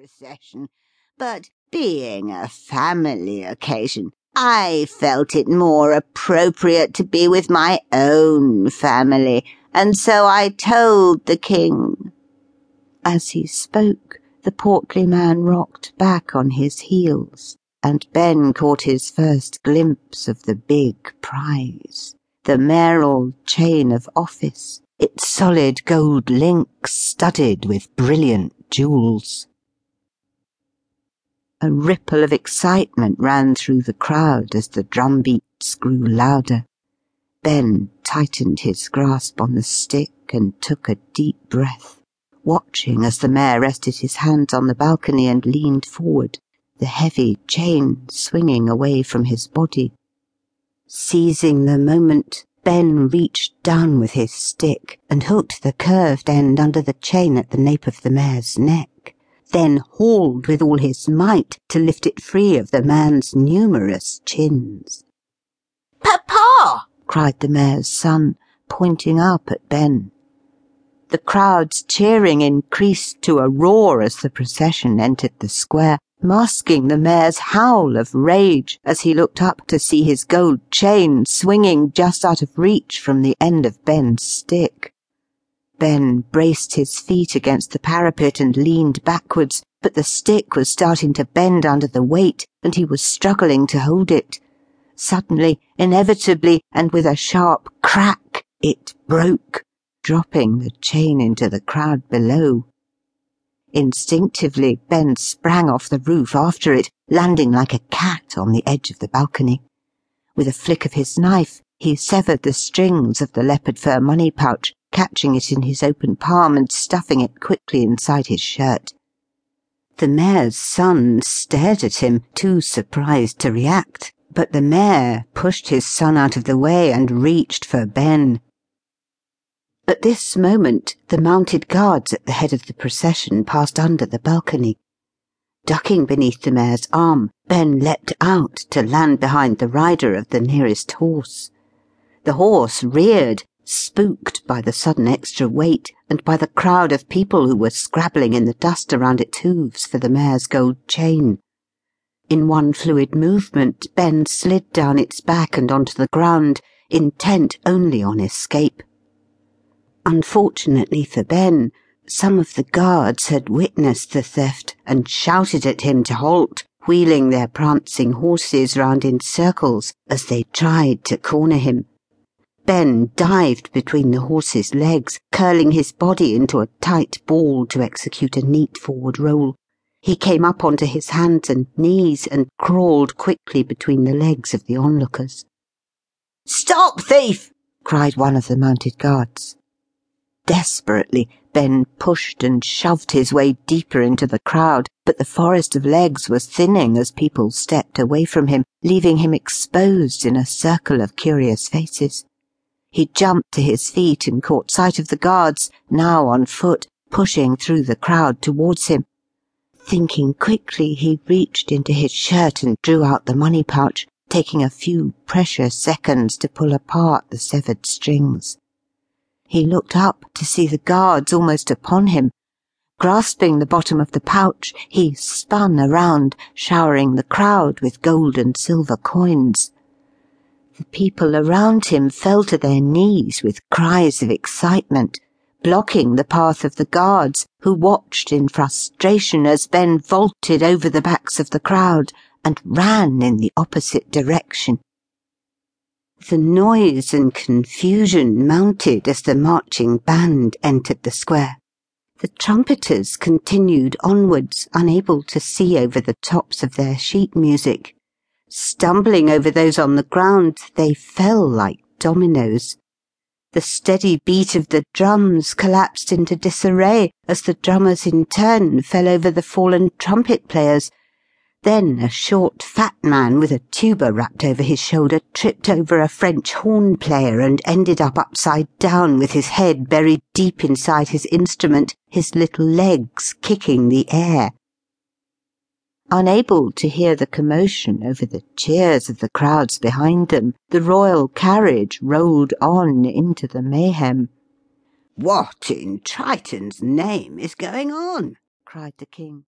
procession, but being a family occasion, I felt it more appropriate to be with my own family, and so I told the king. As he spoke, the portly man rocked back on his heels, and Ben caught his first glimpse of the big prize, the mayoral chain of office, its solid gold links studded with brilliant jewels. A ripple of excitement ran through the crowd as the drum beats grew louder. Ben tightened his grasp on the stick and took a deep breath, watching as the mayor rested his hands on the balcony and leaned forward, the heavy chain swinging away from his body. Seizing the moment, Ben reached down with his stick and hooked the curved end under the chain at the nape of the mayor's neck then hauled with all his might to lift it free of the man's numerous chins. Papa! cried the mayor's son, pointing up at Ben. The crowd's cheering increased to a roar as the procession entered the square, masking the mayor's howl of rage as he looked up to see his gold chain swinging just out of reach from the end of Ben's stick. Ben braced his feet against the parapet and leaned backwards, but the stick was starting to bend under the weight, and he was struggling to hold it. Suddenly, inevitably, and with a sharp crack, it broke, dropping the chain into the crowd below. Instinctively, Ben sprang off the roof after it, landing like a cat on the edge of the balcony. With a flick of his knife, he severed the strings of the leopard fur money pouch catching it in his open palm and stuffing it quickly inside his shirt. The mayor's son stared at him, too surprised to react, but the mayor pushed his son out of the way and reached for Ben. At this moment, the mounted guards at the head of the procession passed under the balcony. Ducking beneath the mayor's arm, Ben leapt out to land behind the rider of the nearest horse. The horse reared, spooked by the sudden extra weight and by the crowd of people who were scrabbling in the dust around its hooves for the mayor's gold chain. In one fluid movement, Ben slid down its back and onto the ground, intent only on escape. Unfortunately for Ben, some of the guards had witnessed the theft and shouted at him to halt, wheeling their prancing horses round in circles as they tried to corner him. Ben dived between the horse's legs, curling his body into a tight ball to execute a neat forward roll. He came up onto his hands and knees and crawled quickly between the legs of the onlookers. Stop, thief! cried one of the mounted guards. Desperately, Ben pushed and shoved his way deeper into the crowd, but the forest of legs was thinning as people stepped away from him, leaving him exposed in a circle of curious faces. He jumped to his feet and caught sight of the guards, now on foot, pushing through the crowd towards him. Thinking quickly, he reached into his shirt and drew out the money pouch, taking a few precious seconds to pull apart the severed strings. He looked up to see the guards almost upon him. Grasping the bottom of the pouch, he spun around, showering the crowd with gold and silver coins. The people around him fell to their knees with cries of excitement, blocking the path of the guards, who watched in frustration as Ben vaulted over the backs of the crowd and ran in the opposite direction. The noise and confusion mounted as the marching band entered the square. The trumpeters continued onwards, unable to see over the tops of their sheet music. Stumbling over those on the ground, they fell like dominoes. The steady beat of the drums collapsed into disarray as the drummers in turn fell over the fallen trumpet players. Then a short, fat man with a tuba wrapped over his shoulder tripped over a French horn player and ended up upside down with his head buried deep inside his instrument, his little legs kicking the air. Unable to hear the commotion over the cheers of the crowds behind them, the royal carriage rolled on into the mayhem. What in Triton's name is going on? cried the king.